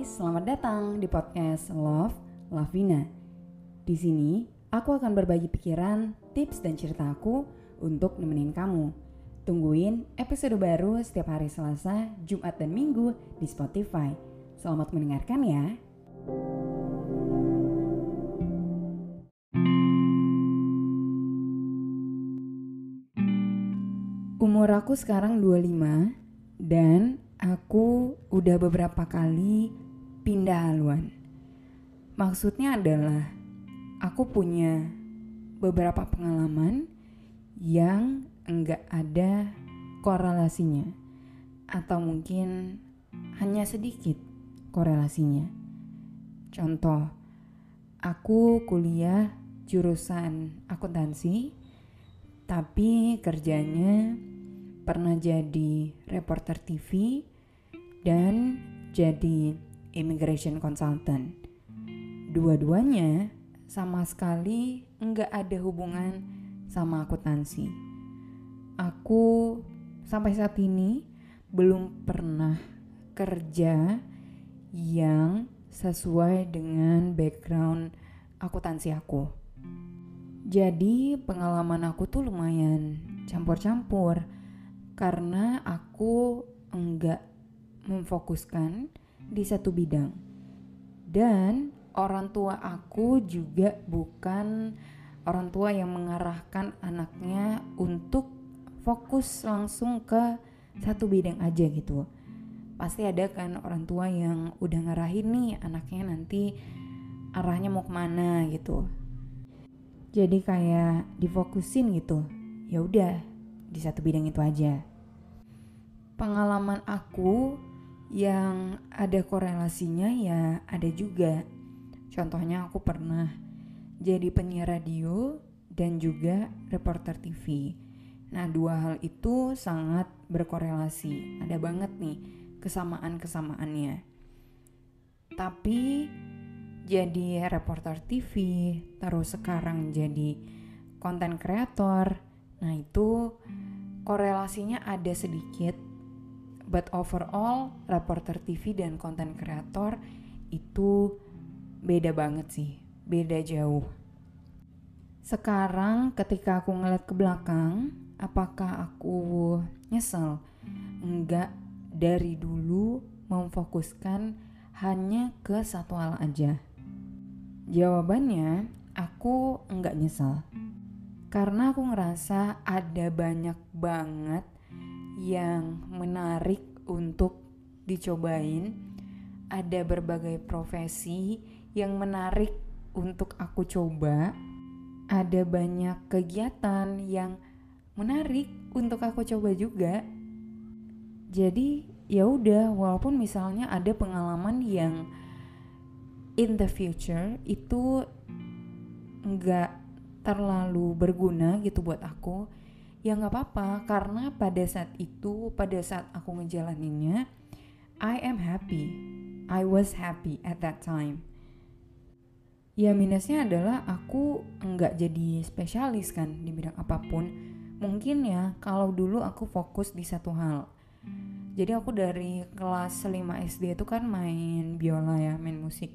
Selamat datang di podcast Love Lavina. Di sini, aku akan berbagi pikiran, tips, dan cerita aku untuk nemenin kamu. Tungguin episode baru setiap hari Selasa, Jumat, dan Minggu di Spotify. Selamat mendengarkan ya. Umur aku sekarang 25 dan aku udah beberapa kali. Maksudnya adalah aku punya beberapa pengalaman yang enggak ada korelasinya atau mungkin hanya sedikit korelasinya. Contoh, aku kuliah jurusan akuntansi tapi kerjanya pernah jadi reporter TV dan jadi immigration consultant. Dua-duanya sama sekali nggak ada hubungan sama akuntansi. Aku sampai saat ini belum pernah kerja yang sesuai dengan background akuntansi aku. Jadi pengalaman aku tuh lumayan campur-campur karena aku enggak memfokuskan di satu bidang. Dan orang tua aku juga bukan orang tua yang mengarahkan anaknya untuk fokus langsung ke satu bidang aja gitu. Pasti ada kan orang tua yang udah ngarahin nih anaknya nanti arahnya mau ke mana gitu. Jadi kayak difokusin gitu ya udah di satu bidang itu aja. Pengalaman aku yang ada korelasinya ya ada juga contohnya aku pernah jadi penyiar radio dan juga reporter TV nah dua hal itu sangat berkorelasi ada banget nih kesamaan-kesamaannya tapi jadi reporter TV, terus sekarang jadi konten kreator. Nah, itu korelasinya ada sedikit. But overall, reporter TV dan konten kreator itu beda banget sih, beda jauh. Sekarang ketika aku ngeliat ke belakang, apakah aku nyesel? Enggak, dari dulu memfokuskan hanya ke satu hal aja Jawabannya, aku nggak nyesel. Karena aku ngerasa ada banyak banget yang menarik untuk dicobain. Ada berbagai profesi yang menarik untuk aku coba. Ada banyak kegiatan yang menarik untuk aku coba juga. Jadi ya udah walaupun misalnya ada pengalaman yang in the future itu nggak terlalu berguna gitu buat aku ya nggak apa-apa karena pada saat itu pada saat aku ngejalaninnya I am happy I was happy at that time ya minusnya adalah aku nggak jadi spesialis kan di bidang apa pun. Mungkin ya kalau dulu aku fokus di satu hal. Jadi aku dari kelas 5 SD itu kan main biola ya main musik.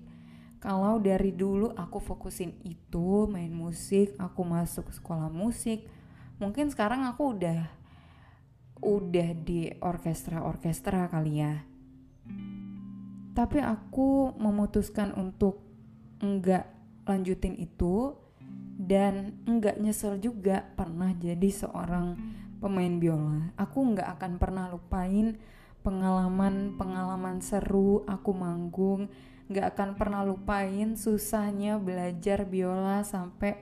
Kalau dari dulu aku fokusin itu main musik aku masuk sekolah musik mungkin sekarang aku udah udah di orkestra-orkestra kali ya. Tapi aku memutuskan untuk enggak lanjutin itu dan enggak nyesel juga pernah jadi seorang pemain biola aku enggak akan pernah lupain pengalaman-pengalaman seru aku manggung gak akan pernah lupain susahnya belajar biola sampai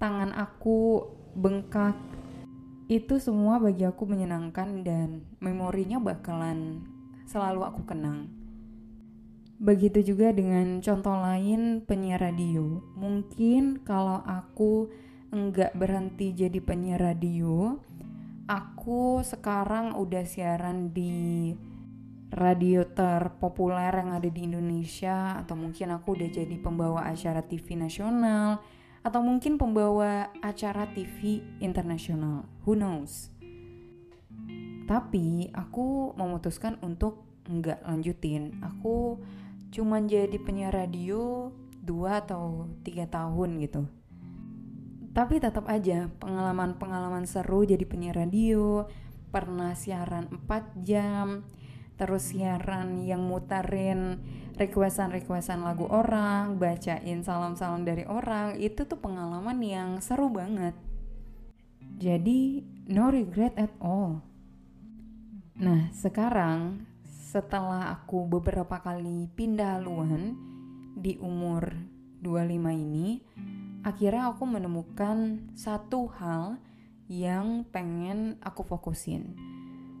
tangan aku bengkak. Itu semua bagi aku menyenangkan dan memorinya bakalan selalu aku kenang. Begitu juga dengan contoh lain penyiar radio. Mungkin kalau aku enggak berhenti jadi penyiar radio, aku sekarang udah siaran di radio terpopuler yang ada di Indonesia atau mungkin aku udah jadi pembawa acara TV nasional atau mungkin pembawa acara TV internasional. Who knows? Tapi aku memutuskan untuk nggak lanjutin. Aku cuman jadi penyiar radio dua atau tiga tahun gitu tapi tetap aja pengalaman-pengalaman seru jadi penyiar radio pernah siaran 4 jam terus siaran yang muterin requestan-requestan lagu orang, bacain salam-salam dari orang, itu tuh pengalaman yang seru banget. Jadi, no regret at all. Nah, sekarang setelah aku beberapa kali pindah haluan di umur 25 ini, akhirnya aku menemukan satu hal yang pengen aku fokusin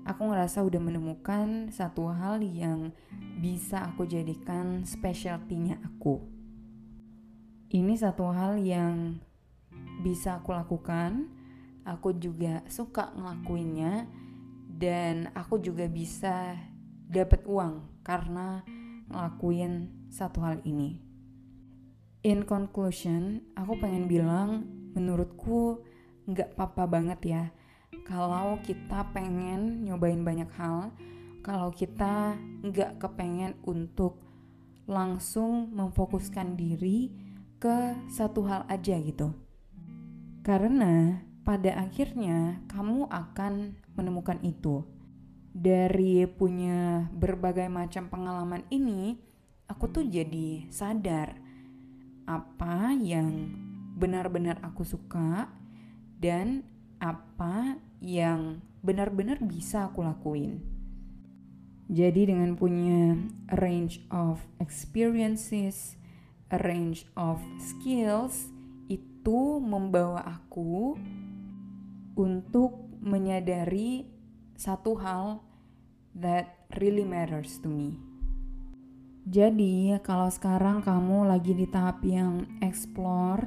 aku ngerasa udah menemukan satu hal yang bisa aku jadikan specialty-nya aku. Ini satu hal yang bisa aku lakukan, aku juga suka ngelakuinnya, dan aku juga bisa dapat uang karena ngelakuin satu hal ini. In conclusion, aku pengen bilang, menurutku nggak apa-apa banget ya kalau kita pengen nyobain banyak hal, kalau kita nggak kepengen untuk langsung memfokuskan diri ke satu hal aja gitu. Karena pada akhirnya kamu akan menemukan itu. Dari punya berbagai macam pengalaman ini, aku tuh jadi sadar apa yang benar-benar aku suka dan apa yang benar-benar bisa aku lakuin. Jadi dengan punya range of experiences, range of skills itu membawa aku untuk menyadari satu hal that really matters to me. Jadi, kalau sekarang kamu lagi di tahap yang explore,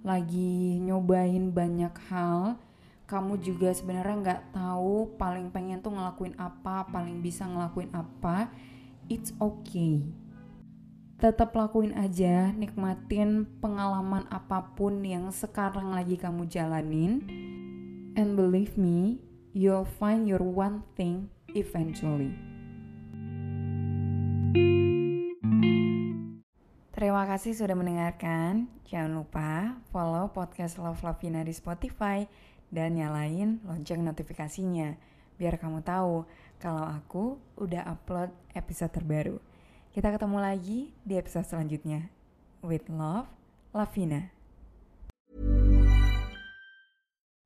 lagi nyobain banyak hal, kamu juga sebenarnya nggak tahu paling pengen tuh ngelakuin apa, paling bisa ngelakuin apa, it's okay. Tetap lakuin aja, nikmatin pengalaman apa pun yang sekarang lagi kamu jalanin. And believe me, you'll find your one thing eventually. Terima kasih sudah mendengarkan. Jangan lupa follow podcast Love Lavina di Spotify dan nyalain lonceng notifikasinya biar kamu tahu kalau aku udah upload episode terbaru. Kita ketemu lagi di episode selanjutnya. With love, Lavina.